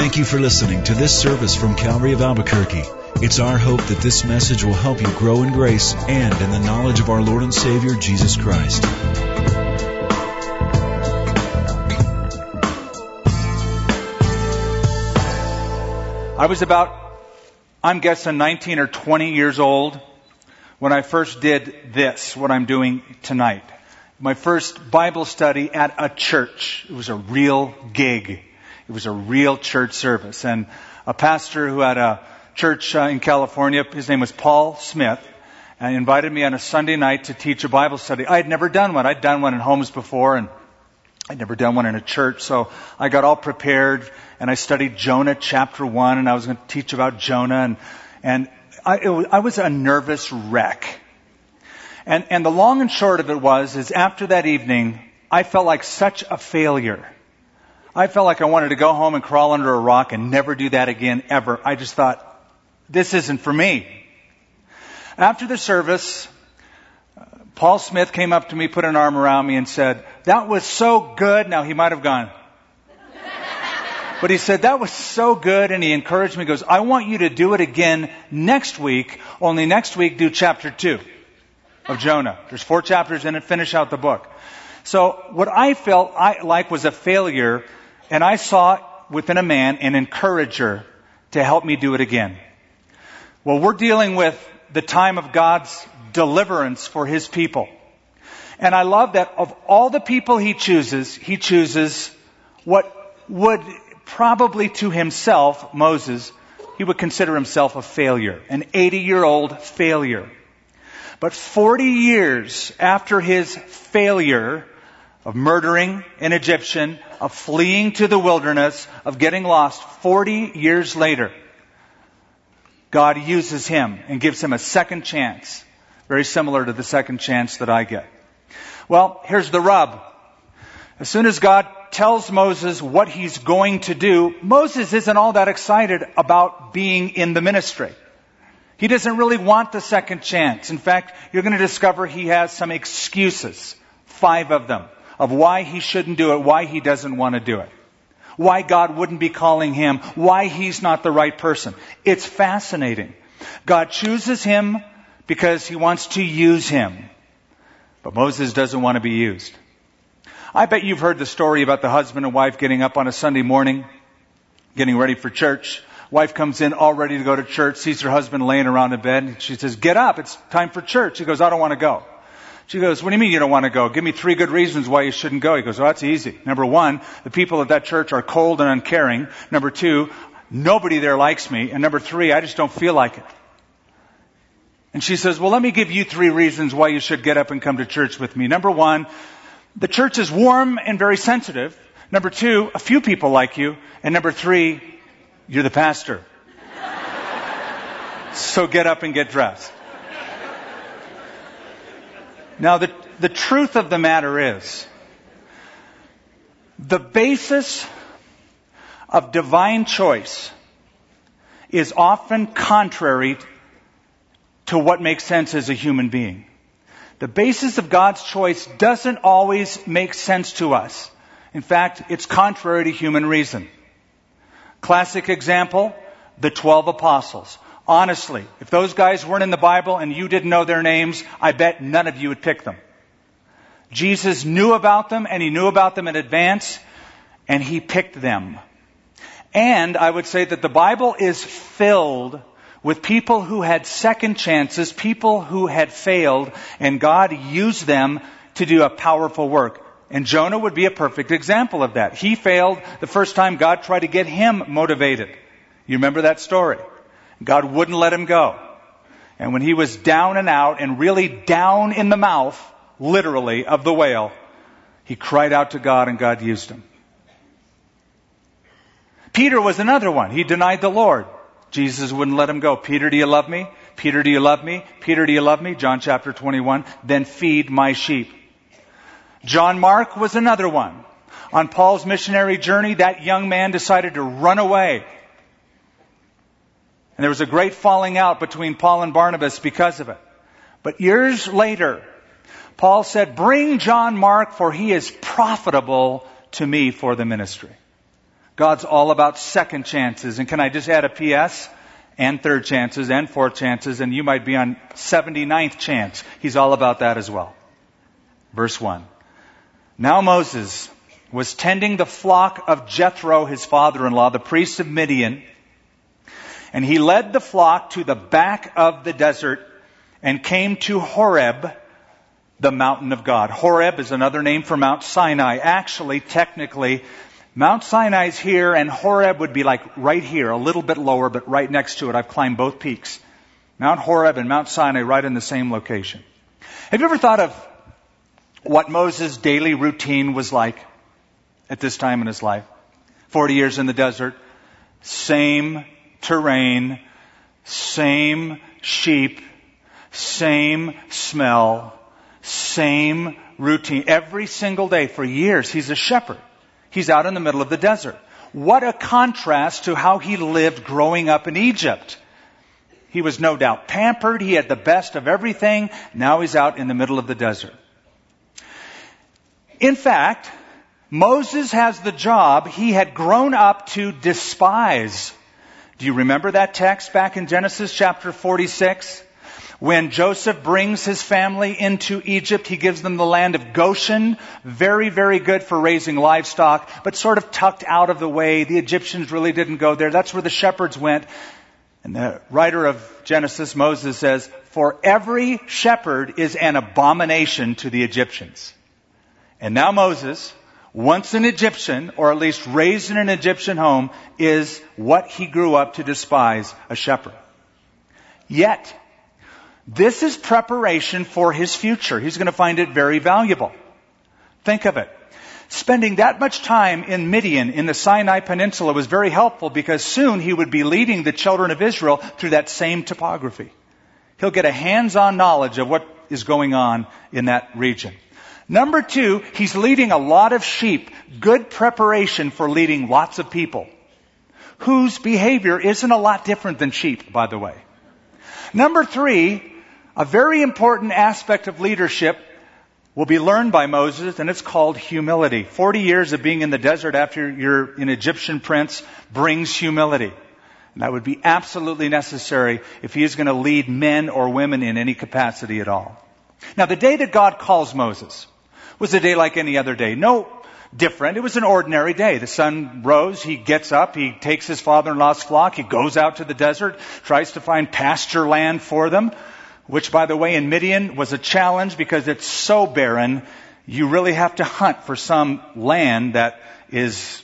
Thank you for listening to this service from Calvary of Albuquerque. It's our hope that this message will help you grow in grace and in the knowledge of our Lord and Savior, Jesus Christ. I was about, I'm guessing 19 or 20 years old when I first did this, what I'm doing tonight. My first Bible study at a church. It was a real gig. It was a real church service. And a pastor who had a church uh, in California, his name was Paul Smith, and invited me on a Sunday night to teach a Bible study. I had never done one. I'd done one in homes before and I'd never done one in a church, so I got all prepared and I studied Jonah chapter one, and I was going to teach about Jonah, and and I, was, I was a nervous wreck. And and the long and short of it was, is after that evening, I felt like such a failure. I felt like I wanted to go home and crawl under a rock and never do that again ever. I just thought, this isn't for me. After the service, Paul Smith came up to me, put an arm around me, and said, That was so good. Now, he might have gone, but he said, that was so good. And he encouraged me, he goes, I want you to do it again next week. Only next week, do chapter two of Jonah. There's four chapters in it. Finish out the book. So what I felt I, like was a failure, and I saw within a man an encourager to help me do it again. Well, we're dealing with the time of God's deliverance for His people. And I love that of all the people He chooses, He chooses what would probably to himself, Moses, he would consider himself a failure, an 80 year old failure. But 40 years after his failure of murdering an Egyptian, of fleeing to the wilderness, of getting lost, 40 years later, God uses him and gives him a second chance, very similar to the second chance that I get. Well, here's the rub. As soon as God tells Moses what he's going to do, Moses isn't all that excited about being in the ministry. He doesn't really want the second chance. In fact, you're going to discover he has some excuses, five of them, of why he shouldn't do it, why he doesn't want to do it, why God wouldn't be calling him, why he's not the right person. It's fascinating. God chooses him because he wants to use him. But Moses doesn't want to be used. I bet you've heard the story about the husband and wife getting up on a Sunday morning, getting ready for church. Wife comes in all ready to go to church, sees her husband laying around in bed. and She says, get up, it's time for church. He goes, I don't want to go. She goes, what do you mean you don't want to go? Give me three good reasons why you shouldn't go. He goes, oh, that's easy. Number one, the people at that church are cold and uncaring. Number two, nobody there likes me. And number three, I just don't feel like it. And she says, well, let me give you three reasons why you should get up and come to church with me. Number one, the church is warm and very sensitive. Number two, a few people like you. And number three, you're the pastor. so get up and get dressed. Now, the, the truth of the matter is, the basis of divine choice is often contrary to what makes sense as a human being. The basis of God's choice doesn't always make sense to us. In fact, it's contrary to human reason. Classic example, the 12 apostles. Honestly, if those guys weren't in the Bible and you didn't know their names, I bet none of you would pick them. Jesus knew about them and he knew about them in advance and he picked them. And I would say that the Bible is filled with people who had second chances, people who had failed, and God used them to do a powerful work. And Jonah would be a perfect example of that. He failed the first time God tried to get him motivated. You remember that story? God wouldn't let him go. And when he was down and out and really down in the mouth, literally, of the whale, he cried out to God and God used him. Peter was another one. He denied the Lord. Jesus wouldn't let him go. Peter, do you love me? Peter, do you love me? Peter, do you love me? John chapter 21. Then feed my sheep. John Mark was another one. On Paul's missionary journey, that young man decided to run away. And there was a great falling out between Paul and Barnabas because of it. But years later, Paul said, bring John Mark for he is profitable to me for the ministry. God's all about second chances. And can I just add a PS? And third chances and fourth chances, and you might be on 79th chance. He's all about that as well. Verse 1. Now Moses was tending the flock of Jethro, his father-in-law, the priest of Midian, and he led the flock to the back of the desert and came to Horeb, the mountain of God. Horeb is another name for Mount Sinai. Actually, technically, Mount Sinai's here and Horeb would be like right here, a little bit lower, but right next to it. I've climbed both peaks. Mount Horeb and Mount Sinai right in the same location. Have you ever thought of what Moses' daily routine was like at this time in his life? 40 years in the desert, same terrain, same sheep, same smell, same routine. Every single day for years, he's a shepherd. He's out in the middle of the desert. What a contrast to how he lived growing up in Egypt. He was no doubt pampered. He had the best of everything. Now he's out in the middle of the desert. In fact, Moses has the job he had grown up to despise. Do you remember that text back in Genesis chapter 46? When Joseph brings his family into Egypt, he gives them the land of Goshen. Very, very good for raising livestock, but sort of tucked out of the way. The Egyptians really didn't go there. That's where the shepherds went. And the writer of Genesis, Moses says, for every shepherd is an abomination to the Egyptians. And now Moses, once an Egyptian, or at least raised in an Egyptian home, is what he grew up to despise, a shepherd. Yet, this is preparation for his future. He's going to find it very valuable. Think of it. Spending that much time in Midian in the Sinai Peninsula was very helpful because soon he would be leading the children of Israel through that same topography. He'll get a hands-on knowledge of what is going on in that region. Number two, he's leading a lot of sheep. Good preparation for leading lots of people. Whose behavior isn't a lot different than sheep, by the way. Number three, a very important aspect of leadership will be learned by Moses, and it's called humility. Forty years of being in the desert after you're an Egyptian prince brings humility. And that would be absolutely necessary if he is going to lead men or women in any capacity at all. Now, the day that God calls Moses was a day like any other day. No different. It was an ordinary day. The sun rose, he gets up, he takes his father-in-law's flock, he goes out to the desert, tries to find pasture land for them which by the way in Midian was a challenge because it's so barren, you really have to hunt for some land that is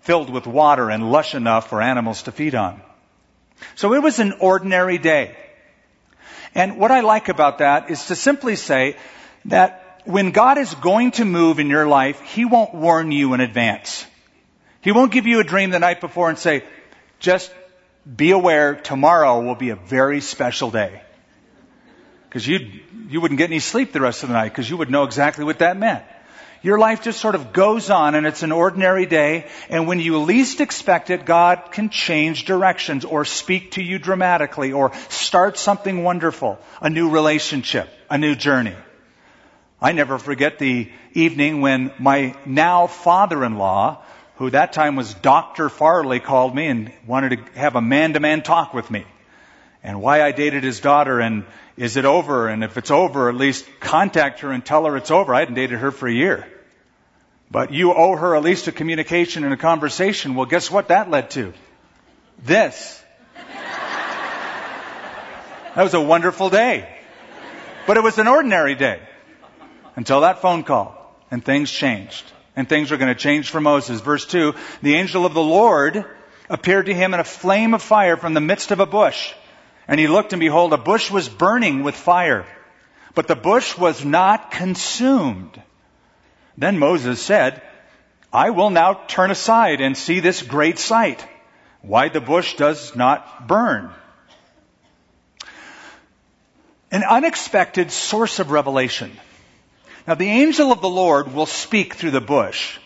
filled with water and lush enough for animals to feed on. So it was an ordinary day. And what I like about that is to simply say that when God is going to move in your life, He won't warn you in advance. He won't give you a dream the night before and say, just be aware tomorrow will be a very special day. Because you you wouldn't get any sleep the rest of the night because you would know exactly what that meant. Your life just sort of goes on and it's an ordinary day. And when you least expect it, God can change directions or speak to you dramatically or start something wonderful, a new relationship, a new journey. I never forget the evening when my now father-in-law, who that time was Dr. Farley, called me and wanted to have a man-to-man talk with me. And why I dated his daughter and is it over? And if it's over, at least contact her and tell her it's over. I hadn't dated her for a year. But you owe her at least a communication and a conversation. Well, guess what that led to? This. That was a wonderful day. But it was an ordinary day. Until that phone call. And things changed. And things are going to change for Moses. Verse 2, the angel of the Lord appeared to him in a flame of fire from the midst of a bush. And he looked and behold, a bush was burning with fire, but the bush was not consumed. Then Moses said, I will now turn aside and see this great sight, why the bush does not burn. An unexpected source of revelation. Now the angel of the Lord will speak through the bush,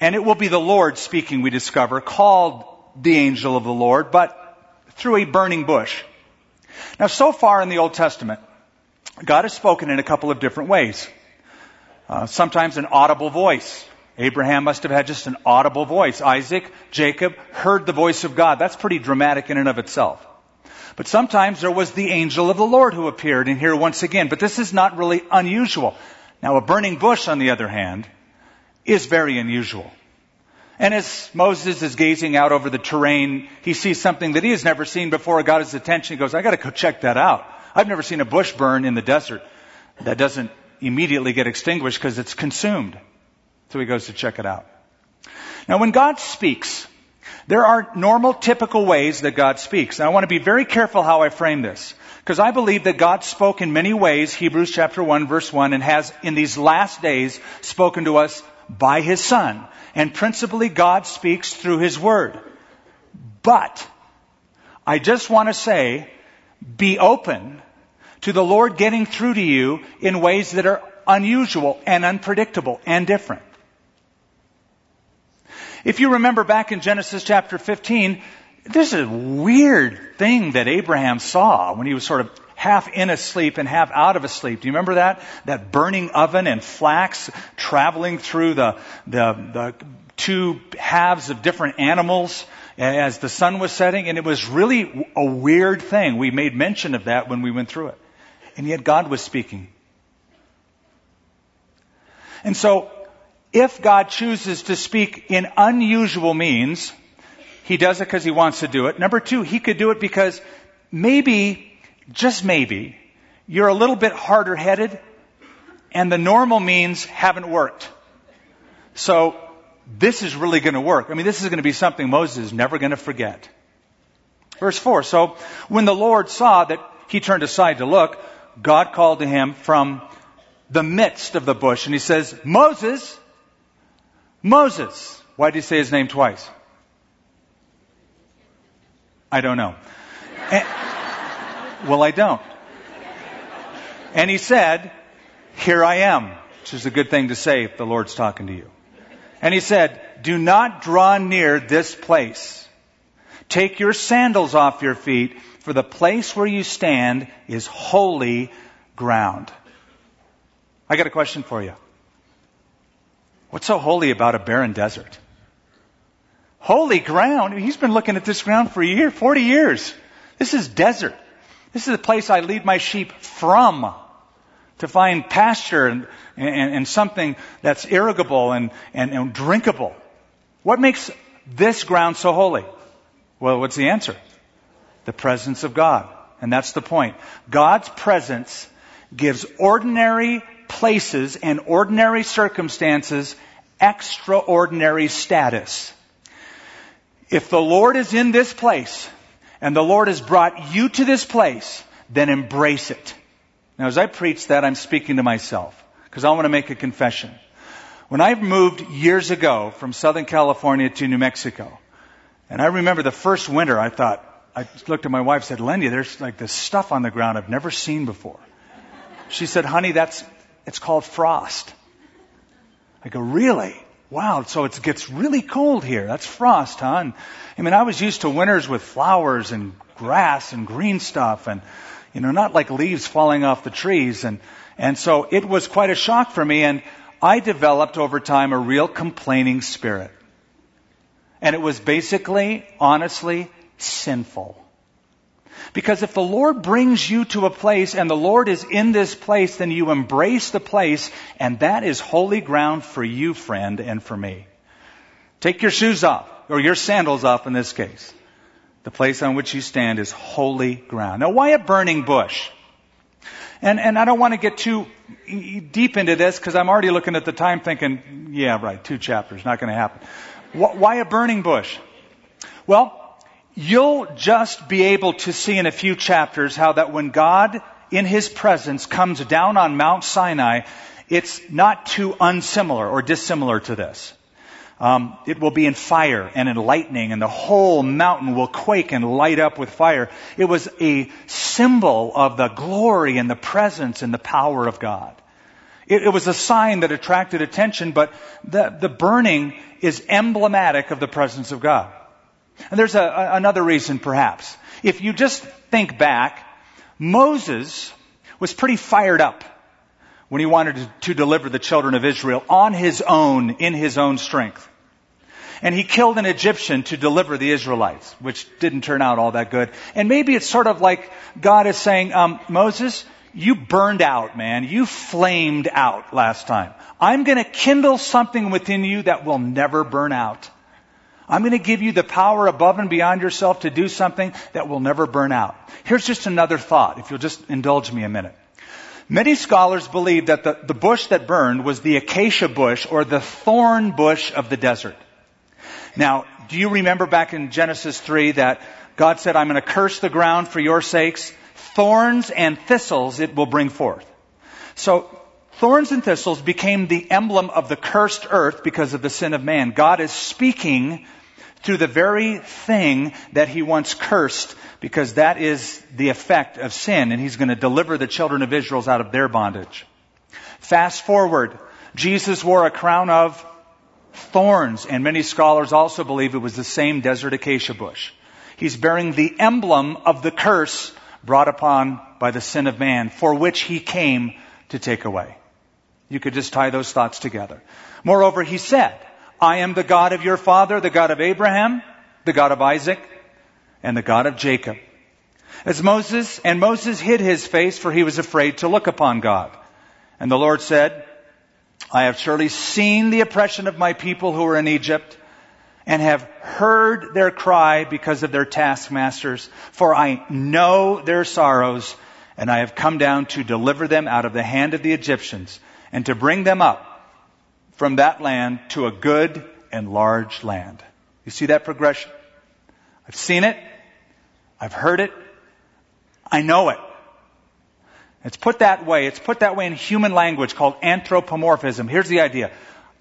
and it will be the Lord speaking, we discover, called the angel of the Lord, but through a burning bush. Now, so far in the Old Testament, God has spoken in a couple of different ways. Uh, sometimes an audible voice, Abraham must have had just an audible voice. Isaac, Jacob heard the voice of God. That's pretty dramatic in and of itself. But sometimes there was the angel of the Lord who appeared in here once again. But this is not really unusual. Now a burning bush, on the other hand, is very unusual. And as Moses is gazing out over the terrain, he sees something that he has never seen before. It got his attention. He goes, I gotta go check that out. I've never seen a bush burn in the desert that doesn't immediately get extinguished because it's consumed. So he goes to check it out. Now when God speaks, there are normal, typical ways that God speaks. And I want to be very careful how I frame this. Because I believe that God spoke in many ways, Hebrews chapter 1 verse 1, and has in these last days spoken to us by His Son. And principally God speaks through His Word. But, I just want to say, be open to the Lord getting through to you in ways that are unusual and unpredictable and different. If you remember back in Genesis chapter 15, there's a weird thing that Abraham saw when he was sort of half in a sleep and half out of a sleep. Do you remember that? That burning oven and flax traveling through the, the, the two halves of different animals as the sun was setting. And it was really a weird thing. We made mention of that when we went through it. And yet God was speaking. And so, if God chooses to speak in unusual means, He does it because He wants to do it. Number two, He could do it because maybe, just maybe, you're a little bit harder headed and the normal means haven't worked. So, this is really going to work. I mean, this is going to be something Moses is never going to forget. Verse 4. So, when the Lord saw that he turned aside to look, God called to him from the midst of the bush and he says, Moses, Moses. Why did he say his name twice? I don't know. And, well, I don't. And he said, Here I am, which is a good thing to say if the Lord's talking to you. And he said, Do not draw near this place. Take your sandals off your feet, for the place where you stand is holy ground. I got a question for you. What's so holy about a barren desert? Holy ground. He's been looking at this ground for a year, 40 years. This is desert. This is the place I lead my sheep from to find pasture and, and, and something that's irrigable and, and, and drinkable. What makes this ground so holy? Well, what's the answer? The presence of God. And that's the point. God's presence gives ordinary places and ordinary circumstances extraordinary status. If the Lord is in this place and the Lord has brought you to this place, then embrace it. Now as I preach that, I'm speaking to myself because I want to make a confession. When I moved years ago from Southern California to New Mexico, and I remember the first winter, I thought, I looked at my wife and said, Lenya, there's like this stuff on the ground I've never seen before. She said, honey, that's, it's called frost. I go, really? Wow, so it gets really cold here. That's frost, huh? And, I mean, I was used to winters with flowers and grass and green stuff and, you know, not like leaves falling off the trees. And, and so it was quite a shock for me and I developed over time a real complaining spirit. And it was basically, honestly, sinful. Because if the Lord brings you to a place and the Lord is in this place, then you embrace the place and that is holy ground for you, friend, and for me. Take your shoes off, or your sandals off in this case. The place on which you stand is holy ground. Now why a burning bush? And, and I don't want to get too deep into this because I'm already looking at the time thinking, yeah, right, two chapters, not going to happen. Why a burning bush? Well, you'll just be able to see in a few chapters how that when God in His presence comes down on Mount Sinai, it's not too unsimilar or dissimilar to this. Um, it will be in fire and in lightning, and the whole mountain will quake and light up with fire. It was a symbol of the glory and the presence and the power of God. It, it was a sign that attracted attention, but the, the burning is emblematic of the presence of God. And there's a, a, another reason perhaps. If you just think back, Moses was pretty fired up when he wanted to, to deliver the children of Israel on his own, in his own strength. And he killed an Egyptian to deliver the Israelites, which didn't turn out all that good. And maybe it's sort of like God is saying, um, Moses, you burned out, man. You flamed out last time. I'm going to kindle something within you that will never burn out. I'm going to give you the power above and beyond yourself to do something that will never burn out. Here's just another thought, if you'll just indulge me a minute. Many scholars believe that the, the bush that burned was the acacia bush or the thorn bush of the desert. Now, do you remember back in Genesis 3 that God said, I'm going to curse the ground for your sakes? Thorns and thistles it will bring forth. So, thorns and thistles became the emblem of the cursed earth because of the sin of man. God is speaking through the very thing that he once cursed because that is the effect of sin and he's going to deliver the children of Israel out of their bondage. Fast forward, Jesus wore a crown of thorns and many scholars also believe it was the same desert acacia bush. He's bearing the emblem of the curse brought upon by the sin of man for which he came to take away. You could just tie those thoughts together. Moreover, he said, I am the God of your father, the God of Abraham, the God of Isaac, and the God of Jacob. As Moses, and Moses hid his face for he was afraid to look upon God. And the Lord said, I have surely seen the oppression of my people who are in Egypt and have heard their cry because of their taskmasters, for I know their sorrows, and I have come down to deliver them out of the hand of the Egyptians, and to bring them up from that land to a good and large land. You see that progression? I've seen it. I've heard it. I know it. It's put that way. It's put that way in human language called anthropomorphism. Here's the idea.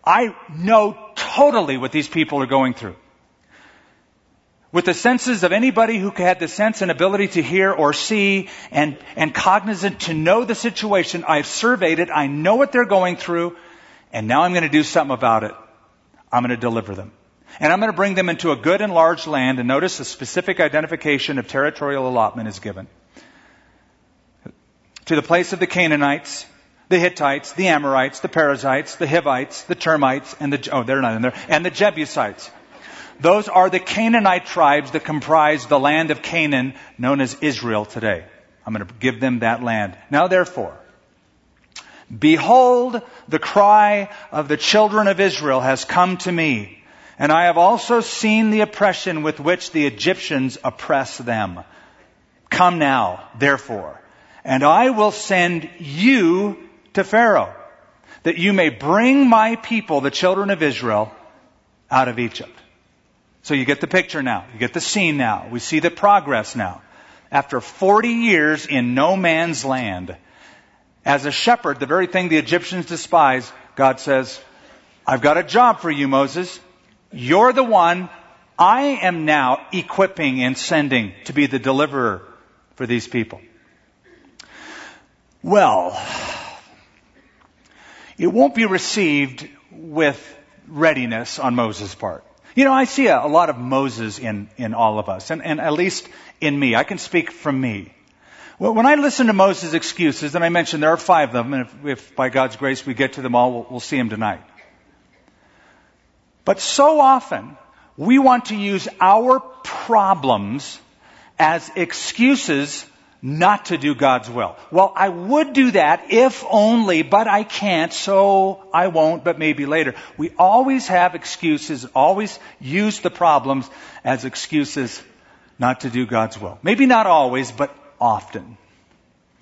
I know totally what these people are going through. With the senses of anybody who had the sense and ability to hear or see and, and cognizant to know the situation, I've surveyed it. I know what they're going through. And now I'm going to do something about it. I'm going to deliver them. And I'm going to bring them into a good and large land. And notice a specific identification of territorial allotment is given. To the place of the Canaanites, the Hittites, the Amorites, the Perizzites, the Hivites, the Termites, and the, oh, they're not in there, and the Jebusites. Those are the Canaanite tribes that comprise the land of Canaan known as Israel today. I'm going to give them that land. Now therefore, Behold, the cry of the children of Israel has come to me, and I have also seen the oppression with which the Egyptians oppress them. Come now, therefore, and I will send you to Pharaoh, that you may bring my people, the children of Israel, out of Egypt. So you get the picture now. You get the scene now. We see the progress now. After 40 years in no man's land, as a shepherd, the very thing the Egyptians despise, God says, I've got a job for you, Moses. You're the one I am now equipping and sending to be the deliverer for these people. Well, it won't be received with readiness on Moses' part. You know, I see a, a lot of Moses in, in all of us, and, and at least in me. I can speak from me. Well, when I listen to Moses' excuses, and I mentioned there are five of them, and if, if by God's grace we get to them all, we'll, we'll see them tonight. But so often, we want to use our problems as excuses not to do God's will. Well, I would do that if only, but I can't, so I won't, but maybe later. We always have excuses, always use the problems as excuses not to do God's will. Maybe not always, but often.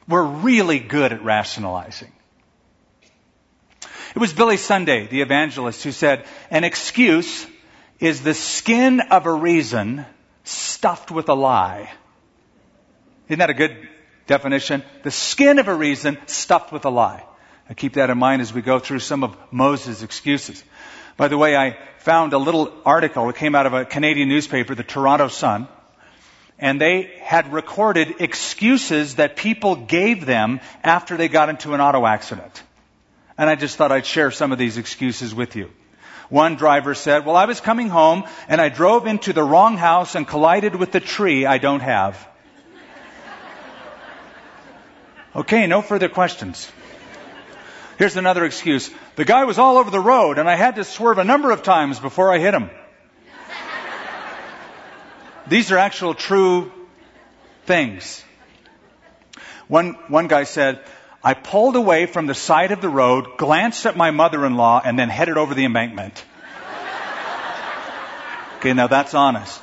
We're really good at rationalizing. It was Billy Sunday, the evangelist, who said, an excuse is the skin of a reason stuffed with a lie. Isn't that a good definition? The skin of a reason stuffed with a lie. I keep that in mind as we go through some of Moses' excuses. By the way, I found a little article that came out of a Canadian newspaper, the Toronto Sun, and they had recorded excuses that people gave them after they got into an auto accident. And I just thought I'd share some of these excuses with you. One driver said, well, I was coming home and I drove into the wrong house and collided with the tree I don't have. okay, no further questions. Here's another excuse. The guy was all over the road and I had to swerve a number of times before I hit him. These are actual true things. One, one guy said, I pulled away from the side of the road, glanced at my mother-in-law, and then headed over the embankment. okay, now that's honest.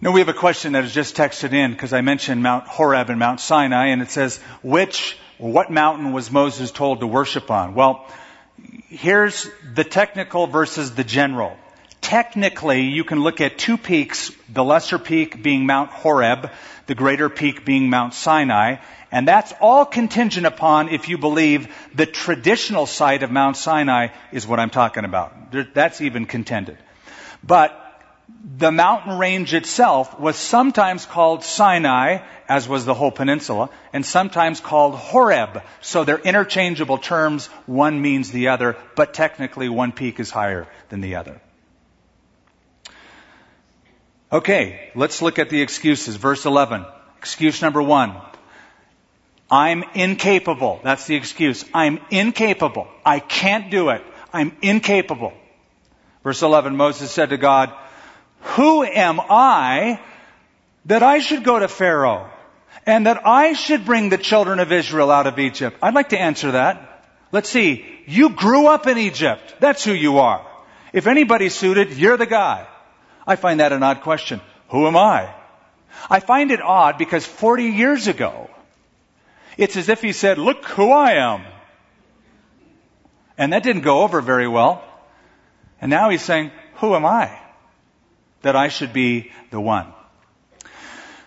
Now we have a question that is just texted in because I mentioned Mount Horeb and Mount Sinai, and it says, which, what mountain was Moses told to worship on? Well, here's the technical versus the general. Technically, you can look at two peaks, the lesser peak being Mount Horeb, the greater peak being Mount Sinai, and that's all contingent upon if you believe the traditional site of Mount Sinai is what I'm talking about. That's even contended. But the mountain range itself was sometimes called Sinai, as was the whole peninsula, and sometimes called Horeb. So they're interchangeable terms. One means the other, but technically one peak is higher than the other. Okay, let's look at the excuses. Verse 11. Excuse number one. I'm incapable. That's the excuse. I'm incapable. I can't do it. I'm incapable. Verse 11, Moses said to God, who am I that I should go to Pharaoh and that I should bring the children of Israel out of Egypt? I'd like to answer that. Let's see. You grew up in Egypt. That's who you are. If anybody's suited, you're the guy. I find that an odd question. Who am I? I find it odd because 40 years ago, it's as if he said, look who I am. And that didn't go over very well. And now he's saying, who am I? That I should be the one.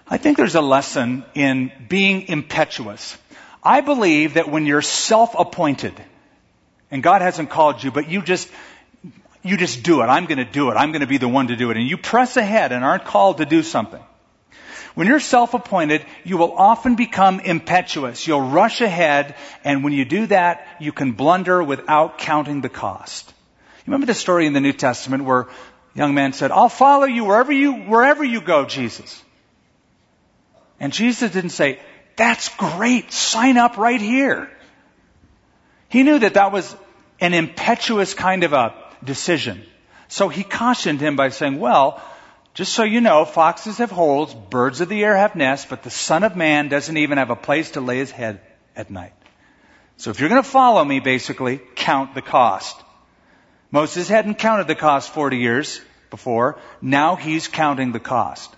I think there's a lesson in being impetuous. I believe that when you're self-appointed, and God hasn't called you, but you just, you just do it. I'm going to do it. I'm going to be the one to do it. And you press ahead and aren't called to do something. When you're self-appointed, you will often become impetuous. You'll rush ahead, and when you do that, you can blunder without counting the cost. You remember the story in the New Testament where young man said, I'll follow you wherever you, wherever you go, Jesus. And Jesus didn't say, that's great, sign up right here. He knew that that was an impetuous kind of a decision. So he cautioned him by saying, well, just so you know, foxes have holes, birds of the air have nests, but the son of man doesn't even have a place to lay his head at night. So if you're going to follow me, basically, count the cost. Moses hadn't counted the cost 40 years before. Now he's counting the cost.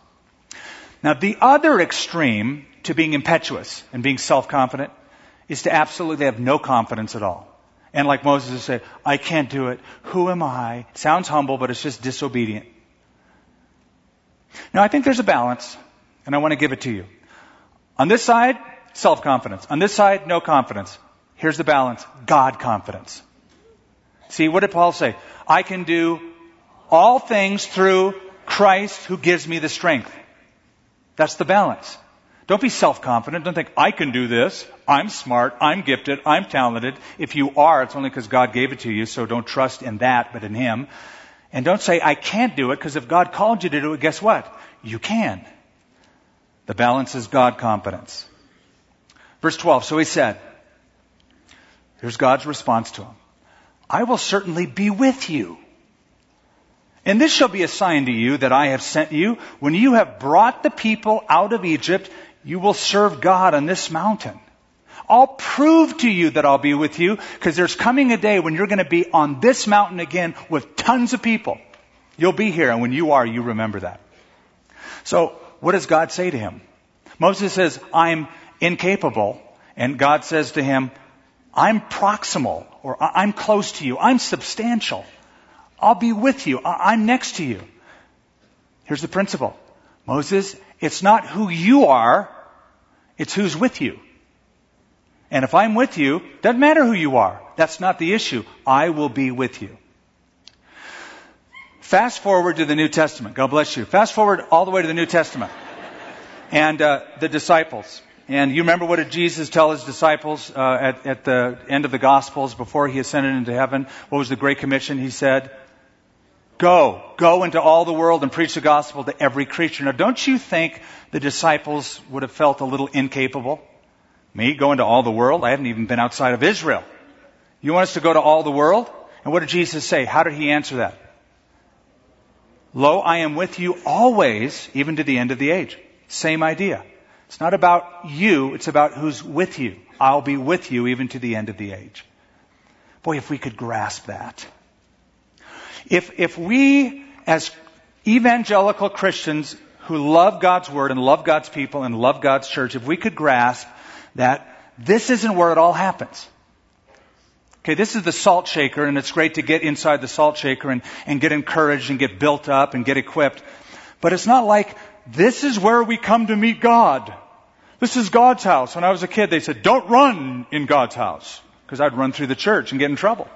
Now the other extreme to being impetuous and being self-confident is to absolutely have no confidence at all. And like Moses said, I can't do it. Who am I? Sounds humble, but it's just disobedient. Now I think there's a balance, and I want to give it to you. On this side, self-confidence. On this side, no confidence. Here's the balance. God confidence. See, what did Paul say? I can do all things through Christ who gives me the strength. That's the balance. Don't be self-confident. Don't think, I can do this. I'm smart. I'm gifted. I'm talented. If you are, it's only because God gave it to you, so don't trust in that, but in Him. And don't say, I can't do it, because if God called you to do it, guess what? You can. The balance is God confidence. Verse 12, so he said, here's God's response to him. I will certainly be with you. And this shall be a sign to you that I have sent you. When you have brought the people out of Egypt, you will serve God on this mountain. I'll prove to you that I'll be with you because there's coming a day when you're going to be on this mountain again with tons of people. You'll be here and when you are, you remember that. So what does God say to him? Moses says, I'm incapable. And God says to him, I'm proximal or I'm close to you. I'm substantial. I'll be with you. I'm next to you. Here's the principle. Moses, it's not who you are, it's who's with you. And if I'm with you, doesn't matter who you are. That's not the issue. I will be with you. Fast forward to the New Testament. God bless you. Fast forward all the way to the New Testament. And uh, the disciples. And you remember what did Jesus tell his disciples uh, at, at the end of the Gospels before he ascended into heaven? What was the Great Commission? He said, Go, go into all the world and preach the gospel to every creature. Now, don't you think the disciples would have felt a little incapable? Me, go into all the world? I haven't even been outside of Israel. You want us to go to all the world? And what did Jesus say? How did he answer that? Lo, I am with you always, even to the end of the age. Same idea. It's not about you, it's about who's with you. I'll be with you even to the end of the age. Boy, if we could grasp that. If, if we, as evangelical Christians who love God's Word and love God's people and love God's church, if we could grasp that this isn't where it all happens. Okay, this is the salt shaker, and it's great to get inside the salt shaker and, and get encouraged and get built up and get equipped. But it's not like this is where we come to meet God. This is God's house. When I was a kid, they said, don't run in God's house. Because I'd run through the church and get in trouble.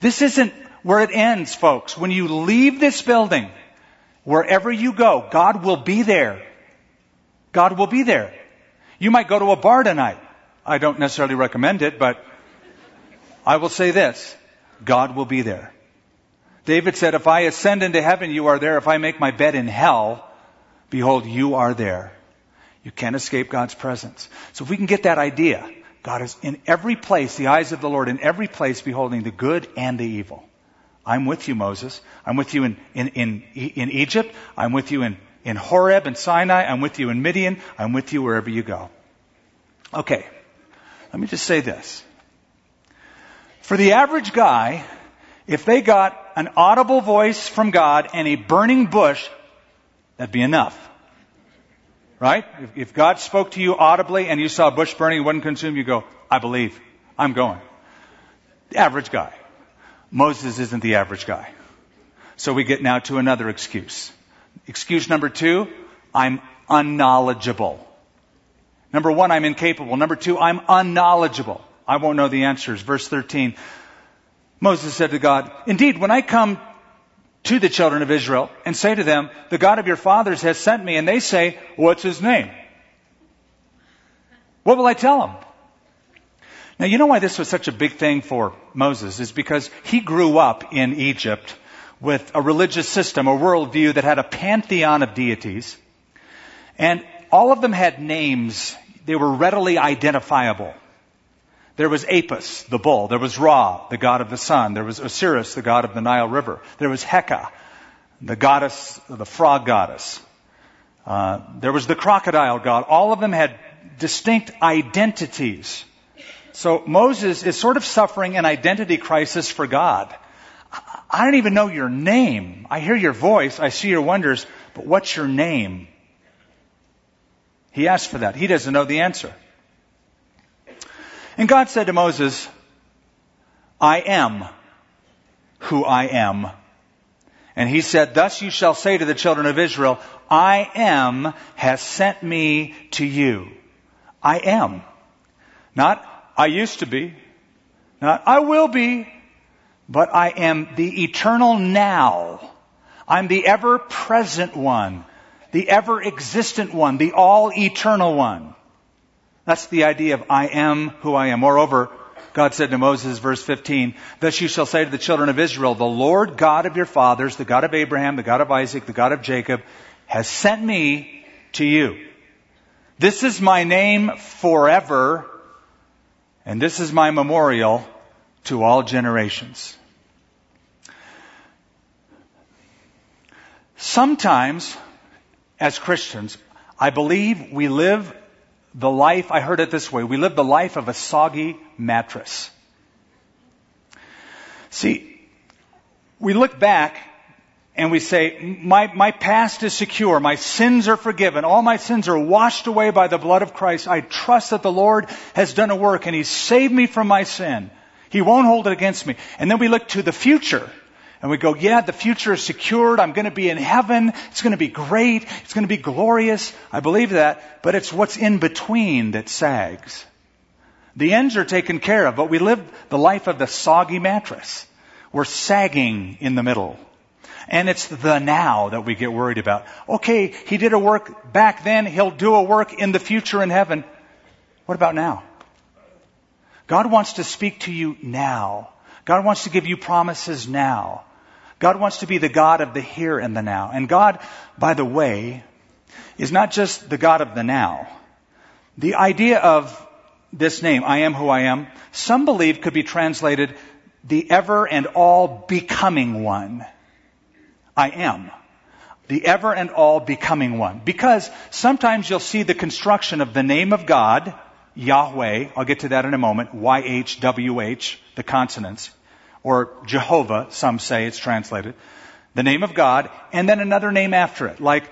This isn't where it ends, folks. When you leave this building, wherever you go, God will be there. God will be there. You might go to a bar tonight. I don't necessarily recommend it, but I will say this. God will be there. David said, if I ascend into heaven, you are there. If I make my bed in hell, behold, you are there. You can't escape God's presence. So if we can get that idea, God is in every place, the eyes of the Lord in every place, beholding the good and the evil. I'm with you, Moses. I'm with you in, in, in, in Egypt. I'm with you in, in Horeb and Sinai. I'm with you in Midian. I'm with you wherever you go. Okay. Let me just say this. For the average guy, if they got an audible voice from God and a burning bush, that'd be enough. Right? If, if God spoke to you audibly and you saw a bush burning and wouldn't consume, you go, I believe. I'm going. The average guy. Moses isn't the average guy. So we get now to another excuse. Excuse number two, I'm unknowledgeable. Number one, I'm incapable. Number two, I'm unknowledgeable. I won't know the answers. Verse 13. Moses said to God, Indeed, when I come to the children of Israel and say to them, The God of your fathers has sent me, and they say, What's his name? What will I tell them? Now, you know why this was such a big thing for Moses is because he grew up in Egypt with a religious system, a worldview that had a pantheon of deities, and all of them had names. They were readily identifiable. There was Apis, the bull. There was Ra, the god of the sun. There was Osiris, the god of the Nile River. There was Heka, the goddess, the frog goddess. Uh, there was the crocodile god. All of them had distinct identities. So Moses is sort of suffering an identity crisis for God. I don't even know your name. I hear your voice. I see your wonders, but what's your name? He asked for that. He doesn't know the answer. And God said to Moses, I am who I am. And he said, Thus you shall say to the children of Israel, I am has sent me to you. I am. Not I used to be. Not I will be. But I am the eternal now. I'm the ever present one. The ever existent one. The all eternal one. That's the idea of I am who I am. Moreover, God said to Moses, verse 15, Thus you shall say to the children of Israel, The Lord God of your fathers, the God of Abraham, the God of Isaac, the God of Jacob, has sent me to you. This is my name forever, and this is my memorial to all generations. Sometimes, as Christians, I believe we live the life, I heard it this way, we live the life of a soggy mattress. See, we look back and we say, my, my past is secure. My sins are forgiven. All my sins are washed away by the blood of Christ. I trust that the Lord has done a work and He's saved me from my sin. He won't hold it against me. And then we look to the future and we go, yeah, the future is secured. I'm going to be in heaven. It's going to be great. It's going to be glorious. I believe that. But it's what's in between that sags. The ends are taken care of, but we live the life of the soggy mattress. We're sagging in the middle. And it's the now that we get worried about. Okay, he did a work back then. He'll do a work in the future in heaven. What about now? God wants to speak to you now. God wants to give you promises now. God wants to be the God of the here and the now. And God, by the way, is not just the God of the now. The idea of this name, I am who I am, some believe could be translated the ever and all becoming one. I am. The ever and all becoming one. Because sometimes you'll see the construction of the name of God, Yahweh, I'll get to that in a moment, Y-H-W-H, the consonants, or Jehovah, some say it's translated, the name of God, and then another name after it, like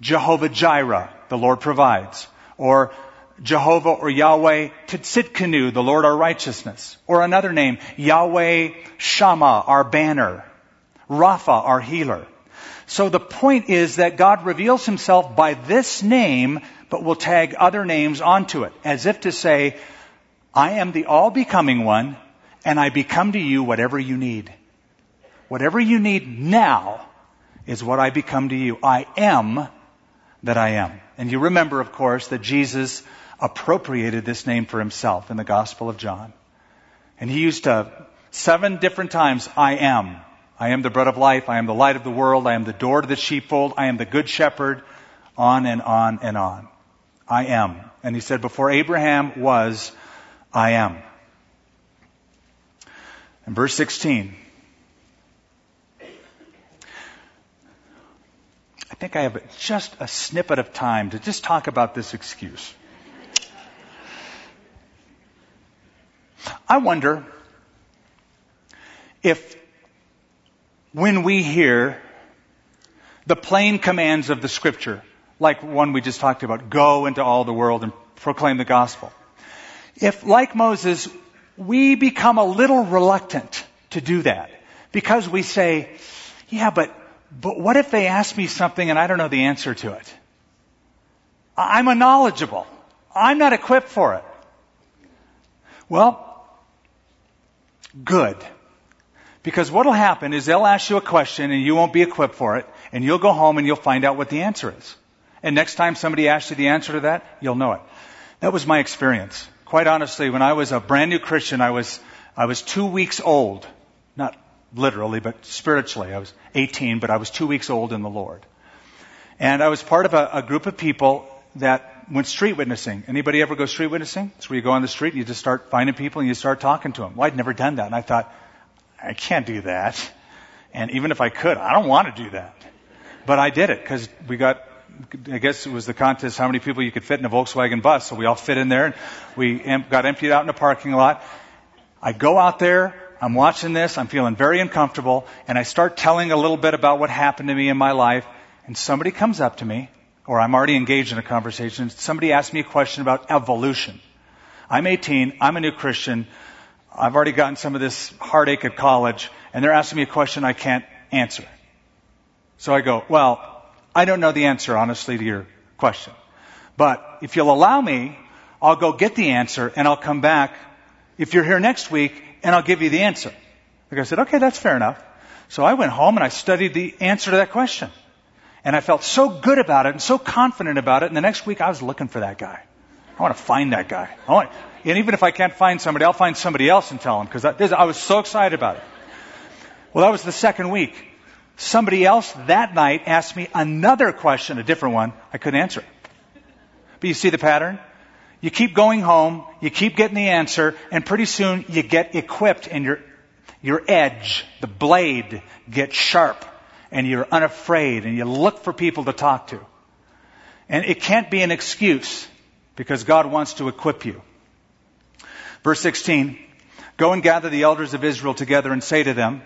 Jehovah Jireh, the Lord provides, or Jehovah or Yahweh Tzidkenu, the Lord our righteousness. Or another name, Yahweh Shammah, our banner. Rapha, our healer. So the point is that God reveals himself by this name, but will tag other names onto it, as if to say, I am the all becoming one, and I become to you whatever you need. Whatever you need now is what I become to you. I am that I am. And you remember, of course, that Jesus appropriated this name for himself in the Gospel of John. And he used to, seven different times, I am. I am the bread of life. I am the light of the world. I am the door to the sheepfold. I am the good shepherd. On and on and on. I am. And he said, before Abraham was, I am. In verse 16, I think I have just a snippet of time to just talk about this excuse. I wonder if when we hear the plain commands of the scripture, like one we just talked about, go into all the world and proclaim the gospel. If, like Moses, we become a little reluctant to do that because we say, yeah, but, but what if they ask me something and I don't know the answer to it? I'm unknowledgeable. I'm not equipped for it. Well, good. Because what'll happen is they'll ask you a question and you won't be equipped for it, and you'll go home and you'll find out what the answer is. And next time somebody asks you the answer to that, you'll know it. That was my experience. Quite honestly, when I was a brand new Christian, I was, I was two weeks old. Not literally, but spiritually. I was 18, but I was two weeks old in the Lord. And I was part of a, a group of people that went street witnessing. Anybody ever go street witnessing? It's where you go on the street and you just start finding people and you start talking to them. Well, I'd never done that. And I thought, I can't do that. And even if I could, I don't want to do that. But I did it because we got, I guess it was the contest how many people you could fit in a Volkswagen bus. So we all fit in there and we got emptied out in the parking lot. I go out there, I'm watching this, I'm feeling very uncomfortable, and I start telling a little bit about what happened to me in my life, and somebody comes up to me, or I'm already engaged in a conversation, somebody asks me a question about evolution. I'm 18, I'm a new Christian, I've already gotten some of this heartache at college, and they're asking me a question I can't answer. So I go, well, I don't know the answer, honestly, to your question. But if you'll allow me, I'll go get the answer and I'll come back if you're here next week and I'll give you the answer. Like I said, okay, that's fair enough. So I went home and I studied the answer to that question. And I felt so good about it and so confident about it. And the next week I was looking for that guy. I want to find that guy. I want, and even if I can't find somebody, I'll find somebody else and tell him because I, I was so excited about it. Well, that was the second week. Somebody else that night asked me another question, a different one. I couldn't answer. But you see the pattern? You keep going home, you keep getting the answer, and pretty soon you get equipped and your, your edge, the blade gets sharp and you're unafraid and you look for people to talk to. And it can't be an excuse because God wants to equip you. Verse 16, go and gather the elders of Israel together and say to them,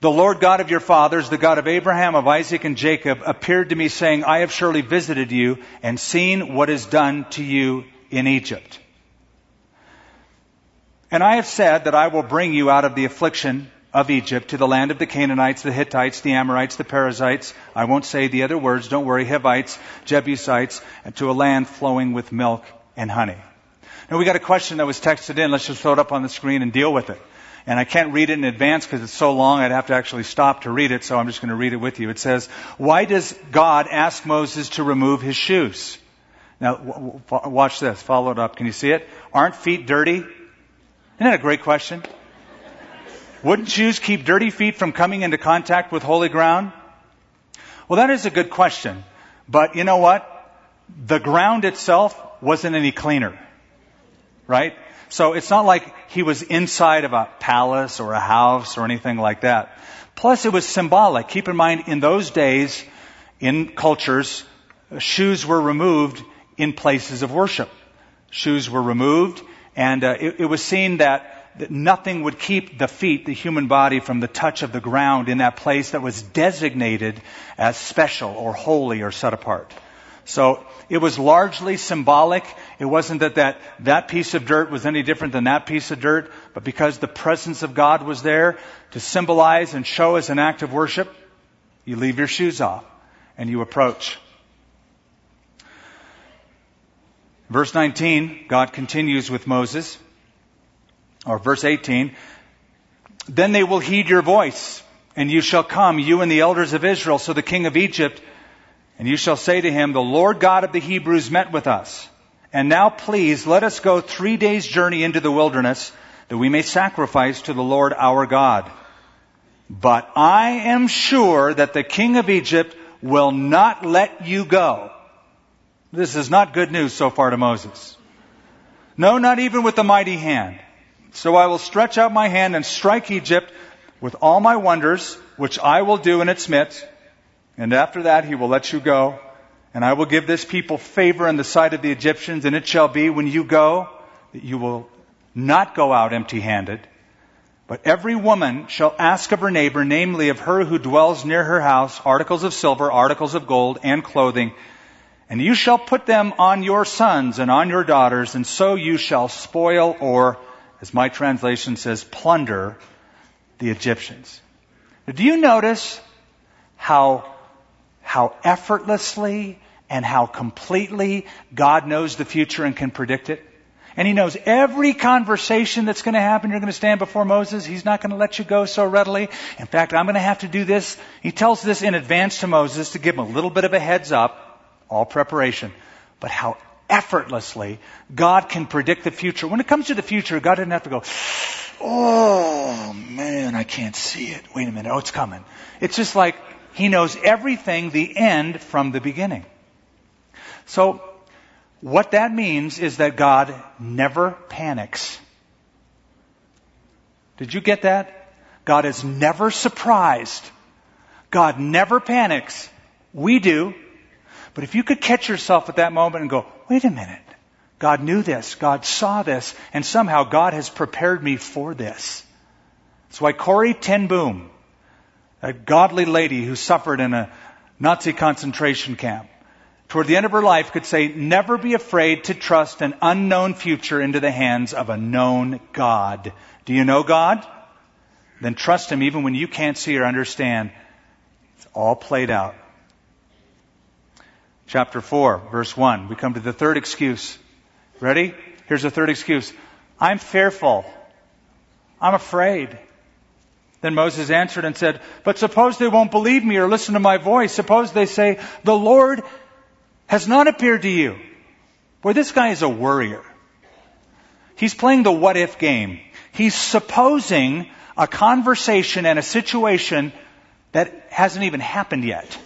the Lord God of your fathers, the God of Abraham, of Isaac, and Jacob, appeared to me saying, I have surely visited you and seen what is done to you in Egypt. And I have said that I will bring you out of the affliction of Egypt to the land of the Canaanites, the Hittites, the Amorites, the Perizzites. I won't say the other words, don't worry, Hivites, Jebusites, and to a land flowing with milk and honey. Now we got a question that was texted in. Let's just throw it up on the screen and deal with it. And I can't read it in advance because it's so long I'd have to actually stop to read it, so I'm just going to read it with you. It says, Why does God ask Moses to remove his shoes? Now, watch this. Follow it up. Can you see it? Aren't feet dirty? Isn't that a great question? Wouldn't shoes keep dirty feet from coming into contact with holy ground? Well, that is a good question. But you know what? The ground itself wasn't any cleaner. Right? So it's not like he was inside of a palace or a house or anything like that. Plus it was symbolic. Keep in mind, in those days, in cultures, shoes were removed in places of worship. Shoes were removed, and uh, it, it was seen that that nothing would keep the feet, the human body, from the touch of the ground in that place that was designated as special or holy or set apart. So it was largely symbolic. It wasn't that, that that piece of dirt was any different than that piece of dirt, but because the presence of God was there to symbolize and show as an act of worship, you leave your shoes off and you approach. Verse 19, God continues with Moses, or verse 18, then they will heed your voice, and you shall come, you and the elders of Israel, so the king of Egypt, and you shall say to him, the Lord God of the Hebrews met with us. And now please let us go three days journey into the wilderness that we may sacrifice to the Lord our God. But I am sure that the king of Egypt will not let you go this is not good news so far to Moses. No, not even with the mighty hand. So I will stretch out my hand and strike Egypt with all my wonders, which I will do in its midst. And after that he will let you go. And I will give this people favor in the sight of the Egyptians. And it shall be when you go that you will not go out empty handed. But every woman shall ask of her neighbor, namely of her who dwells near her house, articles of silver, articles of gold, and clothing and you shall put them on your sons and on your daughters, and so you shall spoil, or, as my translation says, plunder the Egyptians. Now, do you notice how, how effortlessly and how completely God knows the future and can predict it? And he knows every conversation that's going to happen. You're going to stand before Moses. He's not going to let you go so readily. In fact, I'm going to have to do this. He tells this in advance to Moses to give him a little bit of a heads up all preparation. But how effortlessly God can predict the future. When it comes to the future, God doesn't have to go, oh man, I can't see it. Wait a minute, oh, it's coming. It's just like He knows everything, the end from the beginning. So, what that means is that God never panics. Did you get that? God is never surprised. God never panics. We do. But if you could catch yourself at that moment and go, wait a minute. God knew this. God saw this. And somehow God has prepared me for this. That's why Corrie ten Boom, a godly lady who suffered in a Nazi concentration camp, toward the end of her life could say, never be afraid to trust an unknown future into the hands of a known God. Do you know God? Then trust Him even when you can't see or understand. It's all played out chapter 4, verse 1. We come to the third excuse. Ready? Here's the third excuse. I'm fearful. I'm afraid. Then Moses answered and said, But suppose they won't believe me or listen to my voice. Suppose they say, The Lord has not appeared to you. Boy, this guy is a worrier. He's playing the what if game. He's supposing a conversation and a situation that hasn't even happened yet.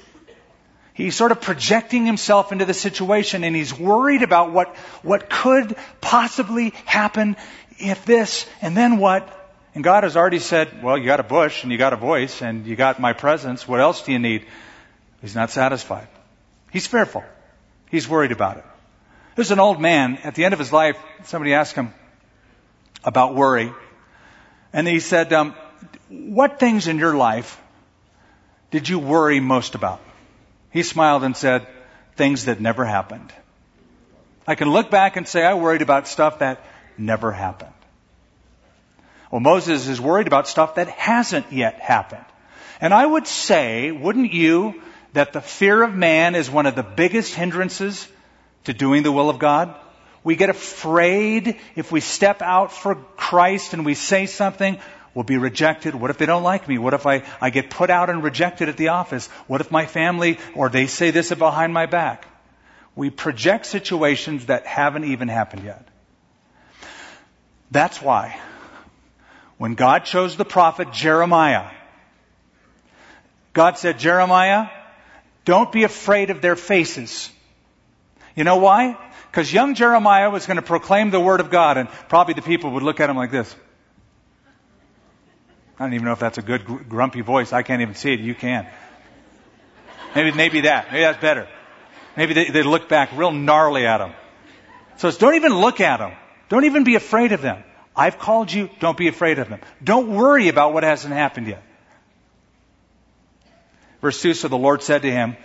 He's sort of projecting himself into the situation and he's worried about what, what could possibly happen if this and then what. And God has already said, well, you got a bush and you got a voice and you got my presence. What else do you need? He's not satisfied. He's fearful. He's worried about it. There's an old man at the end of his life. Somebody asked him about worry. And he said, um, what things in your life did you worry most about? He smiled and said, things that never happened. I can look back and say I worried about stuff that never happened. Well, Moses is worried about stuff that hasn't yet happened. And I would say, wouldn't you, that the fear of man is one of the biggest hindrances to doing the will of God? We get afraid if we step out for Christ and we say something we'll be rejected? What if they don't like me? What if I, I get put out and rejected at the office? What if my family, or they say this behind my back? We project situations that haven't even happened yet. That's why when God chose the prophet Jeremiah. God said, Jeremiah, don't be afraid of their faces. You know why? Because young Jeremiah was going to proclaim the word of God, and probably the people would look at him like this. I don't even know if that's a good grumpy voice. I can't even see it. You can. Maybe, maybe that. Maybe that's better. Maybe they, they look back real gnarly at him. So it's don't even look at them. Don't even be afraid of them. I've called you. Don't be afraid of them. Don't worry about what hasn't happened yet. Verse 2, so the Lord said to him,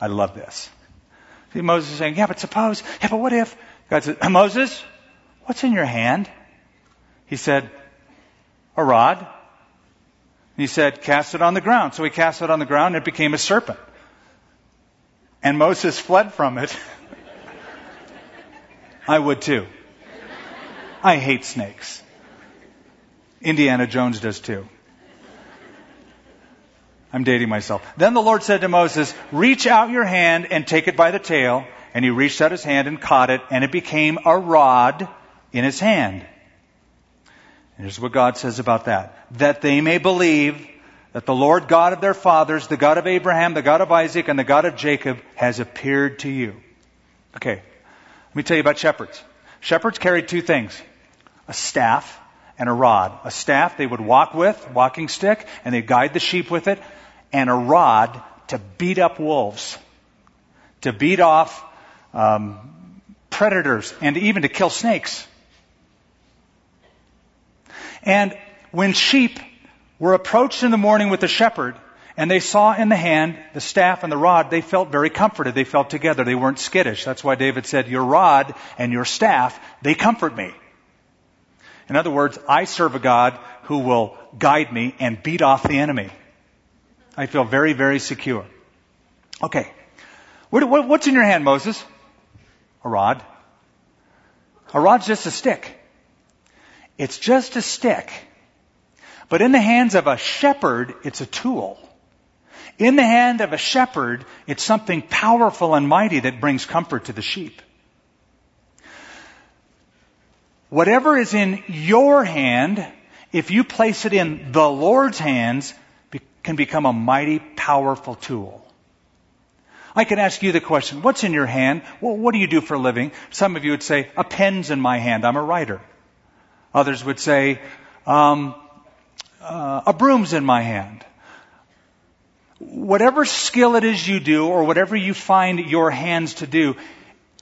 I love this. See, Moses is saying, yeah, but suppose, yeah, but what if? God said, Moses, what's in your hand? He said, a rod. And he said, cast it on the ground. So he cast it on the ground and it became a serpent. And Moses fled from it. I would too. I hate snakes. Indiana Jones does too. I'm dating myself. Then the Lord said to Moses, reach out your hand and take it by the tail. And he reached out his hand and caught it, and it became a rod in his hand. And here's what God says about that. That they may believe that the Lord God of their fathers, the God of Abraham, the God of Isaac, and the God of Jacob has appeared to you. Okay. Let me tell you about shepherds. Shepherds carried two things. A staff and a rod. A staff they would walk with, walking stick, and they'd guide the sheep with it, and a rod to beat up wolves, to beat off um, predators, and even to kill snakes. And when sheep were approached in the morning with the shepherd, and they saw in the hand the staff and the rod, they felt very comforted. They felt together. They weren't skittish. That's why David said, Your rod and your staff, they comfort me. In other words, I serve a God who will guide me and beat off the enemy. I feel very, very secure. Okay. What's in your hand, Moses? A rod. A rod's just a stick. It's just a stick. But in the hands of a shepherd, it's a tool. In the hand of a shepherd, it's something powerful and mighty that brings comfort to the sheep. Whatever is in your hand, if you place it in the Lord's hands, can become a mighty powerful tool. I can ask you the question, what's in your hand? Well, what do you do for a living? Some of you would say, a pen's in my hand. I'm a writer. Others would say, um, uh, a broom's in my hand. Whatever skill it is you do or whatever you find your hands to do,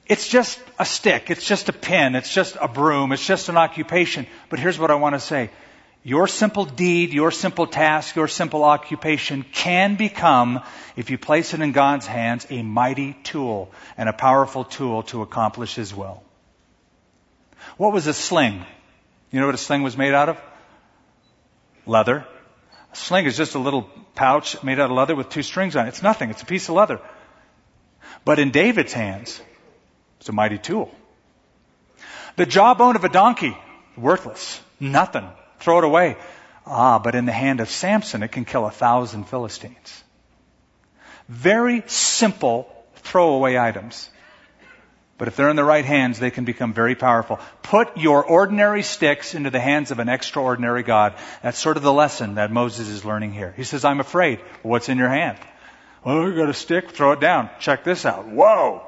it's just a stick. It's just a pin, It's just a broom. It's just an occupation. But here's what I want to say. Your simple deed, your simple task, your simple occupation can become, if you place it in God's hands, a mighty tool and a powerful tool to accomplish His will. What was a sling? You know what a sling was made out of? Leather. A sling is just a little pouch made out of leather with two strings on it. It's nothing. It's a piece of leather. But in David's hands, it's a mighty tool. The jawbone of a donkey, worthless, nothing. Throw it away. Ah, but in the hand of Samson, it can kill a thousand Philistines. Very simple throwaway items. But if they're in the right hands, they can become very powerful. Put your ordinary sticks into the hands of an extraordinary God. That's sort of the lesson that Moses is learning here. He says, I'm afraid. what's in your hand? Well, you got a stick, throw it down. Check this out. Whoa!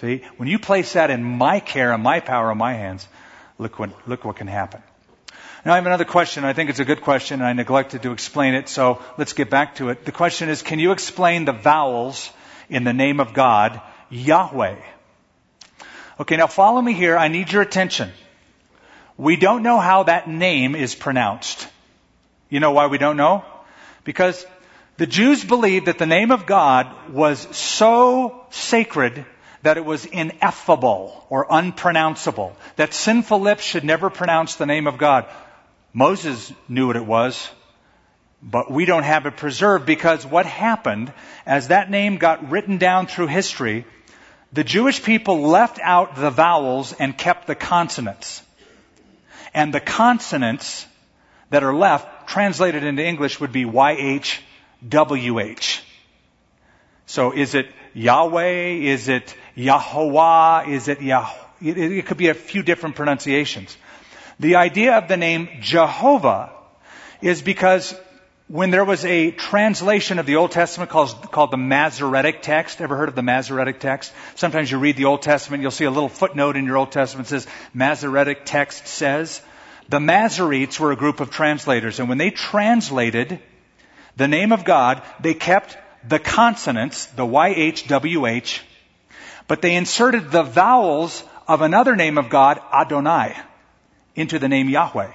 See, when you place that in my care and my power in my hands, look what, look what can happen. Now I have another question. I think it's a good question and I neglected to explain it, so let's get back to it. The question is, can you explain the vowels in the name of God, Yahweh? Okay, now follow me here. I need your attention. We don't know how that name is pronounced. You know why we don't know? Because the Jews believed that the name of God was so sacred that it was ineffable or unpronounceable, that sinful lips should never pronounce the name of God. Moses knew what it was, but we don't have it preserved because what happened as that name got written down through history, the Jewish people left out the vowels and kept the consonants. And the consonants that are left, translated into English, would be YHWH. So is it Yahweh? Is it Yahweh? Is it Yah? It, it could be a few different pronunciations. The idea of the name Jehovah is because when there was a translation of the Old Testament called, called the Masoretic text, ever heard of the Masoretic text? Sometimes you read the Old Testament, you'll see a little footnote in your Old Testament says, Masoretic text says. The Masoretes were a group of translators, and when they translated the name of God, they kept the consonants, the YHWH, but they inserted the vowels of another name of God, Adonai, into the name Yahweh.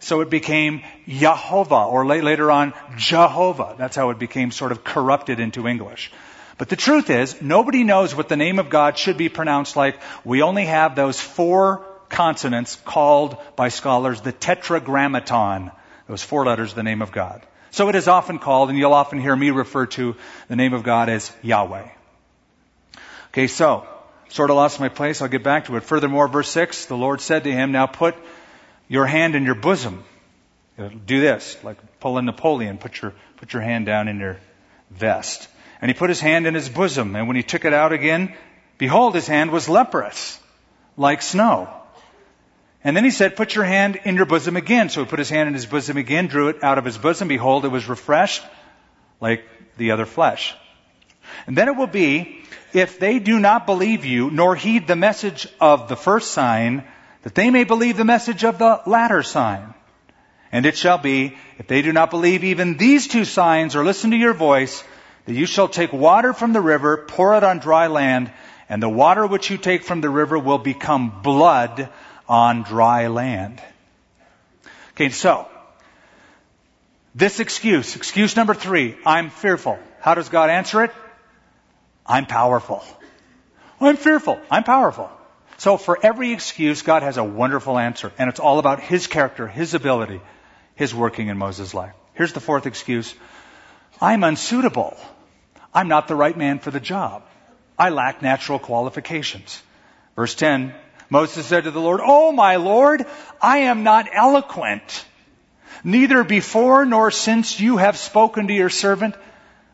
So it became Yehovah, or later on, Jehovah. That's how it became sort of corrupted into English. But the truth is, nobody knows what the name of God should be pronounced like. We only have those four consonants called by scholars the tetragrammaton. Those four letters, the name of God. So it is often called, and you'll often hear me refer to the name of God as Yahweh. Okay, so, sort of lost my place. I'll get back to it. Furthermore, verse 6, the Lord said to him, Now put your hand in your bosom. Uh, do this, like pull a Napoleon, put your, put your hand down in your vest. And he put his hand in his bosom, and when he took it out again, behold, his hand was leprous, like snow. And then he said, put your hand in your bosom again. So he put his hand in his bosom again, drew it out of his bosom. Behold, it was refreshed, like the other flesh. And then it will be, if they do not believe you, nor heed the message of the first sign, that they may believe the message of the latter sign. And it shall be, if they do not believe even these two signs or listen to your voice, that you shall take water from the river, pour it on dry land, and the water which you take from the river will become blood on dry land. Okay, so, this excuse, excuse number three, I'm fearful. How does God answer it? I'm powerful. I'm fearful. I'm powerful. So for every excuse, God has a wonderful answer. And it's all about His character, His ability, His working in Moses' life. Here's the fourth excuse. I'm unsuitable. I'm not the right man for the job. I lack natural qualifications. Verse 10, Moses said to the Lord, Oh my Lord, I am not eloquent, neither before nor since you have spoken to your servant,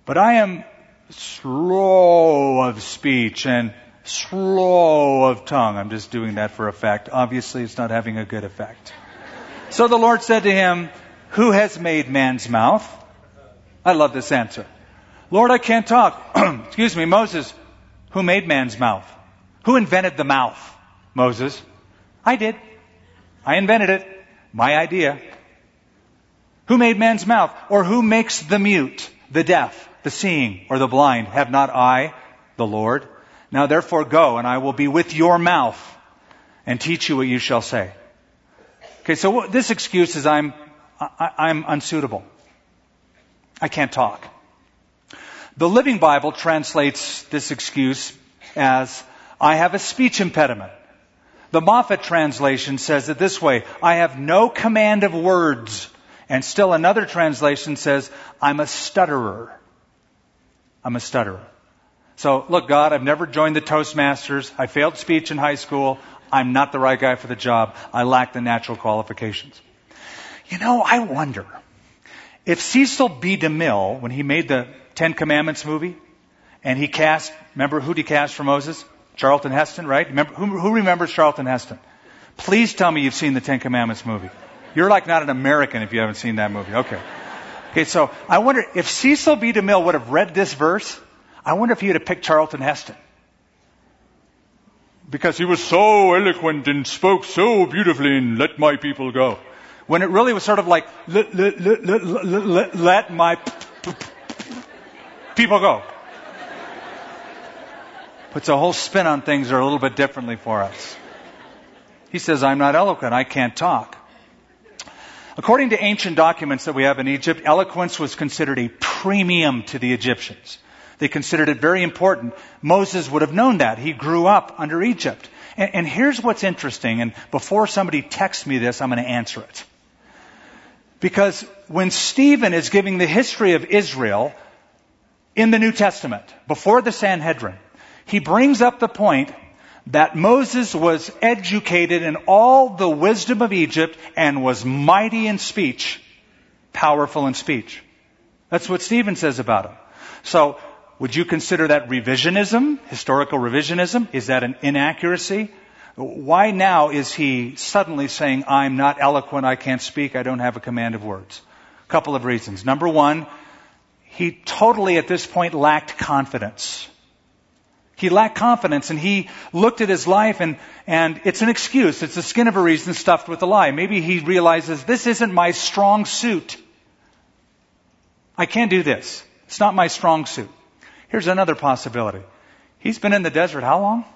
but I am slow of speech and slow of tongue. I'm just doing that for effect. Obviously, it's not having a good effect. So the Lord said to him, Who has made man's mouth? I love this answer. Lord, I can't talk. Excuse me, Moses, who made man's mouth? Who invented the mouth? Moses. I did. I invented it. My idea. Who made man's mouth? Or who makes the mute, the deaf, the seeing, or the blind? Have not I, the Lord? Now therefore go, and I will be with your mouth and teach you what you shall say. Okay, so this excuse is I'm, I, am unsuitable. I can't talk. The Living Bible translates this excuse as I have a speech impediment. The Moffatt translation says it this way I have no command of words. And still another translation says, I'm a stutterer. I'm a stutterer. So, look, God, I've never joined the Toastmasters. I failed speech in high school. I'm not the right guy for the job. I lack the natural qualifications. You know, I wonder if Cecil B. DeMille, when he made the Ten Commandments movie, and he cast, remember who he cast for Moses? Charlton Heston, right? Remember, who, who remembers Charlton Heston? Please tell me you've seen the Ten Commandments movie. You're like not an American if you haven't seen that movie. Okay. Okay, so I wonder if Cecil B. DeMille would have read this verse, I wonder if he would have picked Charlton Heston. Because he was so eloquent and spoke so beautifully in Let My People Go. When it really was sort of like, Let, let, let, let my people go. Puts a whole spin on things or a little bit differently for us. He says, I'm not eloquent. I can't talk. According to ancient documents that we have in Egypt, eloquence was considered a premium to the Egyptians. They considered it very important. Moses would have known that. He grew up under Egypt. And, and here's what's interesting, and before somebody texts me this, I'm going to answer it. Because when Stephen is giving the history of Israel in the New Testament, before the Sanhedrin, he brings up the point that Moses was educated in all the wisdom of Egypt and was mighty in speech, powerful in speech. That's what Stephen says about him. So would you consider that revisionism, historical revisionism? Is that an inaccuracy? Why now is he suddenly saying, I'm not eloquent, I can't speak, I don't have a command of words? A couple of reasons. Number one, he totally at this point lacked confidence. He lacked confidence and he looked at his life and, and it's an excuse. It's the skin of a reason stuffed with a lie. Maybe he realizes this isn't my strong suit. I can't do this. It's not my strong suit. Here's another possibility. He's been in the desert how long?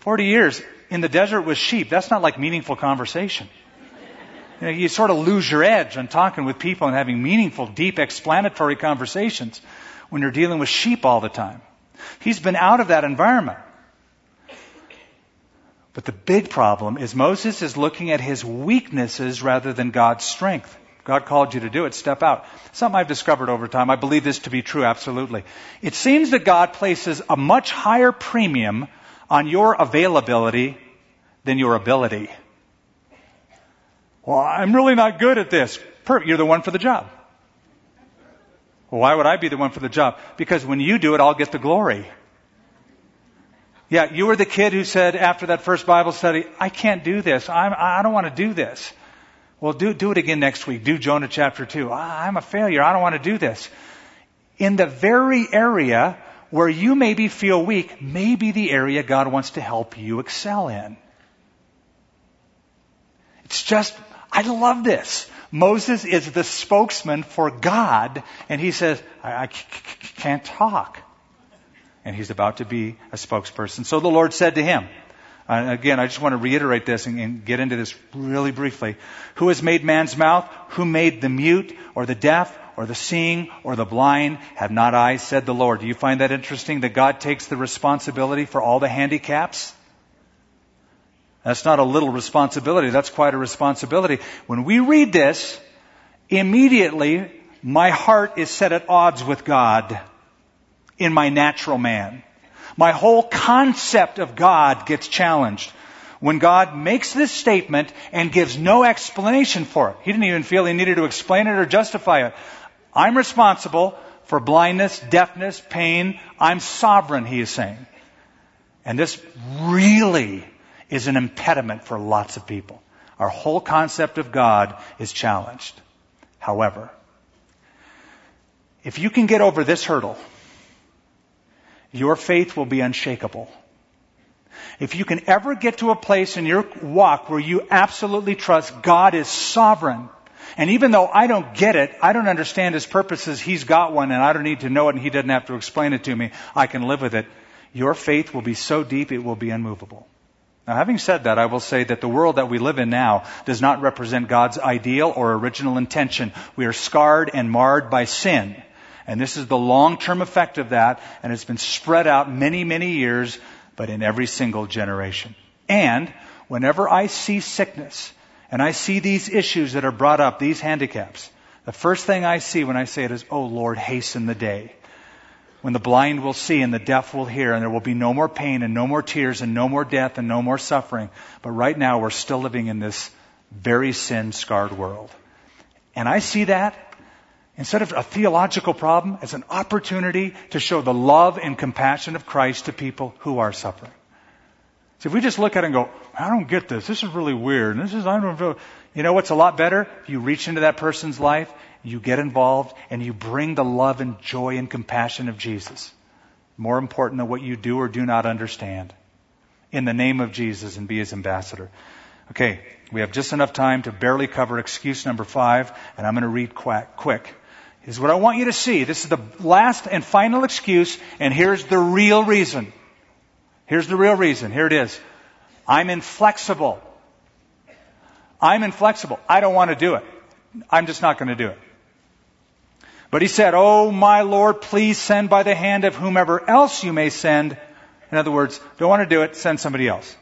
40 years. In the desert with sheep. That's not like meaningful conversation. You, know, you sort of lose your edge on talking with people and having meaningful, deep, explanatory conversations when you're dealing with sheep all the time. He's been out of that environment. But the big problem is Moses is looking at his weaknesses rather than God's strength. God called you to do it, step out. Something I've discovered over time. I believe this to be true, absolutely. It seems that God places a much higher premium on your availability than your ability. Well, I'm really not good at this. You're the one for the job. Well, why would I be the one for the job? Because when you do it, I'll get the glory. Yeah, you were the kid who said after that first Bible study, I can't do this. I'm, I don't want to do this. Well, do, do it again next week. Do Jonah chapter 2. I'm a failure. I don't want to do this. In the very area where you maybe feel weak, may be the area God wants to help you excel in. It's just, I love this. Moses is the spokesman for God, and he says, I, can't talk. And he's about to be a spokesperson. So the Lord said to him, uh, again, I just want to reiterate this and, and get into this really briefly. Who has made man's mouth? Who made the mute or the deaf or the seeing or the blind? Have not I, said the Lord. Do you find that interesting that God takes the responsibility for all the handicaps? That's not a little responsibility. That's quite a responsibility. When we read this, immediately my heart is set at odds with God in my natural man. My whole concept of God gets challenged when God makes this statement and gives no explanation for it. He didn't even feel he needed to explain it or justify it. I'm responsible for blindness, deafness, pain. I'm sovereign, he is saying. And this really is an impediment for lots of people. Our whole concept of God is challenged. However, if you can get over this hurdle, your faith will be unshakable. If you can ever get to a place in your walk where you absolutely trust God is sovereign, and even though I don't get it, I don't understand His purposes, He's got one and I don't need to know it and He doesn't have to explain it to me, I can live with it, your faith will be so deep it will be unmovable. Now, having said that, I will say that the world that we live in now does not represent God's ideal or original intention. We are scarred and marred by sin. And this is the long-term effect of that, and it's been spread out many, many years, but in every single generation. And whenever I see sickness, and I see these issues that are brought up, these handicaps, the first thing I see when I say it is, Oh Lord, hasten the day when the blind will see and the deaf will hear, and there will be no more pain and no more tears and no more death and no more suffering. But right now, we're still living in this very sin scarred world. And I see that instead of a theological problem as an opportunity to show the love and compassion of Christ to people who are suffering. So if we just look at it and go, I don't get this. This is really weird. This is, I don't know. You know what's a lot better? You reach into that person's life you get involved and you bring the love and joy and compassion of Jesus. More important than what you do or do not understand. In the name of Jesus and be his ambassador. Okay, we have just enough time to barely cover excuse number five, and I'm going to read quick. Is what I want you to see. This is the last and final excuse, and here's the real reason. Here's the real reason. Here it is. I'm inflexible. I'm inflexible. I don't want to do it. I'm just not going to do it. But he said, Oh, my Lord, please send by the hand of whomever else you may send. In other words, don't want to do it, send somebody else.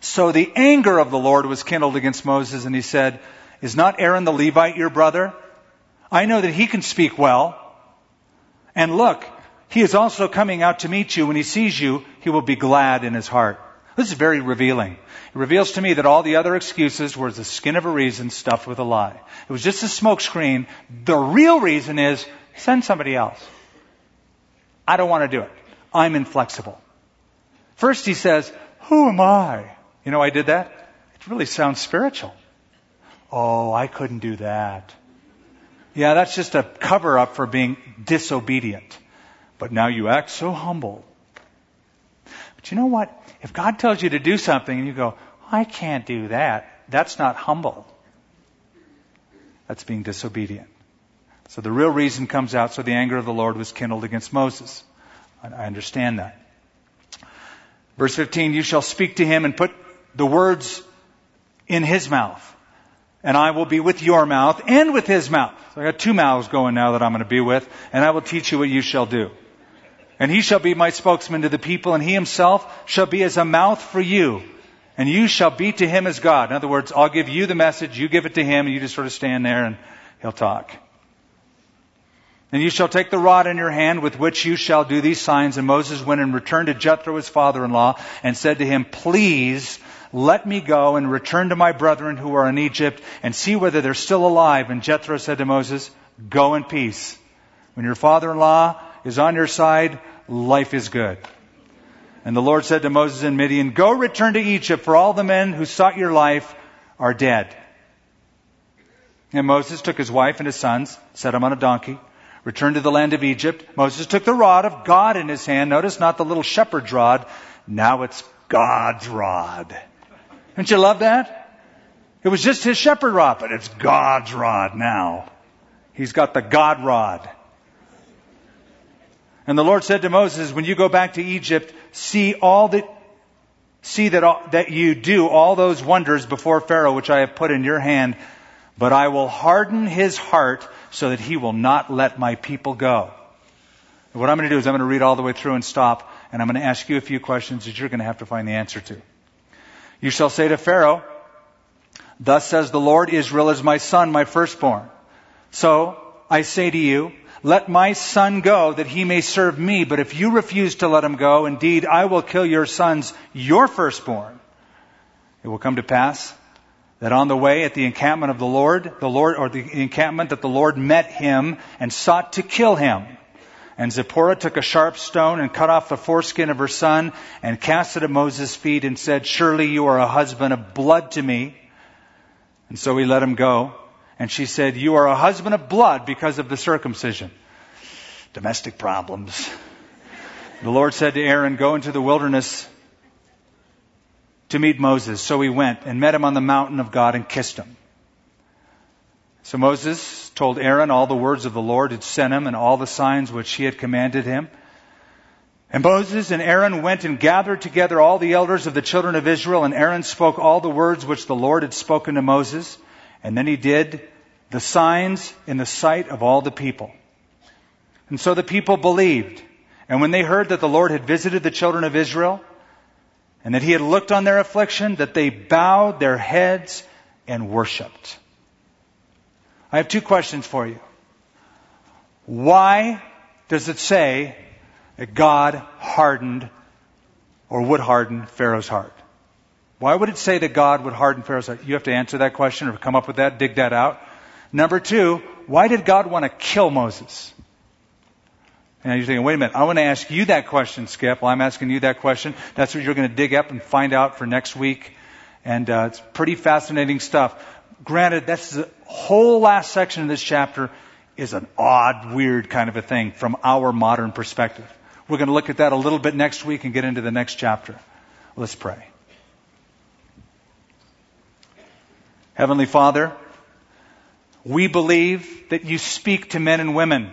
So the anger of the Lord was kindled against Moses, and he said, Is not Aaron the Levite your brother? I know that he can speak well. And look, he is also coming out to meet you. When he sees you, he will be glad in his heart. This is very revealing. It reveals to me that all the other excuses were the skin of a reason stuffed with a lie. It was just a smokescreen. The real reason is send somebody else. I don't want to do it. I'm inflexible. First he says, Who am I? You know, I did that. It really sounds spiritual. Oh, I couldn't do that. Yeah, that's just a cover up for being disobedient. But now you act so humble. But you know what? If God tells you to do something and you go, I can't do that, that's not humble. That's being disobedient. So the real reason comes out, so the anger of the Lord was kindled against Moses. I understand that. Verse 15, you shall speak to him and put the words in his mouth. And I will be with your mouth and with his mouth. So I got two mouths going now that I'm going to be with, and I will teach you what you shall do. And he shall be my spokesman to the people, and he himself shall be as a mouth for you. And you shall be to him as God. In other words, I'll give you the message, you give it to him, and you just sort of stand there and he'll talk. And you shall take the rod in your hand with which you shall do these signs. And Moses went and returned to Jethro, his father-in-law, and said to him, Please let me go and return to my brethren who are in Egypt and see whether they're still alive. And Jethro said to Moses, Go in peace. When your father-in-law is on your side, life is good. And the Lord said to Moses and Midian, Go return to Egypt, for all the men who sought your life are dead. And Moses took his wife and his sons, set them on a donkey, returned to the land of Egypt. Moses took the rod of God in his hand. Notice not the little shepherd's rod. Now it's God's rod. Don't you love that? It was just his shepherd rod, but it's God's rod now. He's got the God rod. And the Lord said to Moses, when you go back to Egypt, see all that, see that, all, that you do all those wonders before Pharaoh, which I have put in your hand, but I will harden his heart so that he will not let my people go. And what I'm going to do is I'm going to read all the way through and stop, and I'm going to ask you a few questions that you're going to have to find the answer to. You shall say to Pharaoh, Thus says the Lord, Israel is my son, my firstborn. So I say to you, let my son go that he may serve me. But if you refuse to let him go, indeed, I will kill your sons, your firstborn. It will come to pass that on the way at the encampment of the Lord, the Lord, or the encampment that the Lord met him and sought to kill him. And Zipporah took a sharp stone and cut off the foreskin of her son and cast it at Moses' feet and said, Surely you are a husband of blood to me. And so he let him go. And she said, You are a husband of blood because of the circumcision. Domestic problems. The Lord said to Aaron, Go into the wilderness to meet Moses. So he went and met him on the mountain of God and kissed him. So Moses told Aaron all the words of the Lord had sent him and all the signs which he had commanded him. And Moses and Aaron went and gathered together all the elders of the children of Israel, and Aaron spoke all the words which the Lord had spoken to Moses. And then he did the signs in the sight of all the people. And so the people believed. And when they heard that the Lord had visited the children of Israel, and that he had looked on their affliction, that they bowed their heads and worshiped. I have two questions for you. Why does it say that God hardened or would harden Pharaoh's heart? Why would it say that God would harden Pharaoh's heart? You have to answer that question or come up with that, dig that out. Number two, why did God want to kill Moses? And you're thinking, wait a minute, I want to ask you that question, Skip. Well, I'm asking you that question. That's what you're going to dig up and find out for next week. And uh, it's pretty fascinating stuff. Granted, that's the whole last section of this chapter is an odd, weird kind of a thing from our modern perspective. We're going to look at that a little bit next week and get into the next chapter. Let's pray. Heavenly Father, we believe that you speak to men and women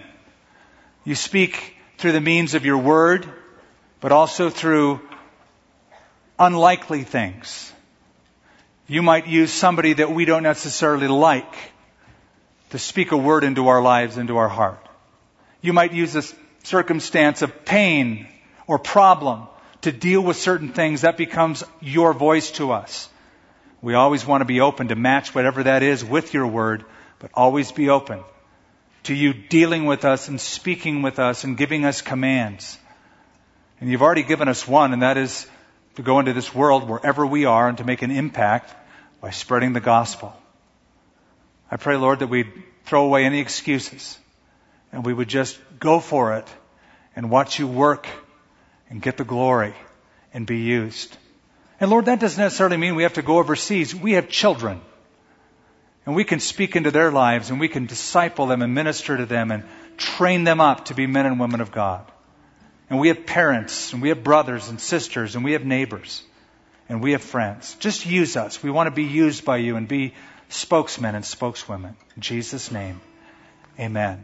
you speak through the means of your word, but also through unlikely things. You might use somebody that we don't necessarily like to speak a word into our lives, into our heart. You might use a circumstance of pain or problem to deal with certain things. That becomes your voice to us. We always want to be open to match whatever that is with your word, but always be open to you dealing with us and speaking with us and giving us commands. And you've already given us one, and that is to go into this world wherever we are and to make an impact by spreading the gospel. I pray, Lord, that we'd throw away any excuses and we would just go for it and watch you work and get the glory and be used. And Lord, that doesn't necessarily mean we have to go overseas. We have children. And we can speak into their lives and we can disciple them and minister to them and train them up to be men and women of God. And we have parents and we have brothers and sisters and we have neighbors and we have friends. Just use us. We want to be used by you and be spokesmen and spokeswomen. In Jesus' name, amen.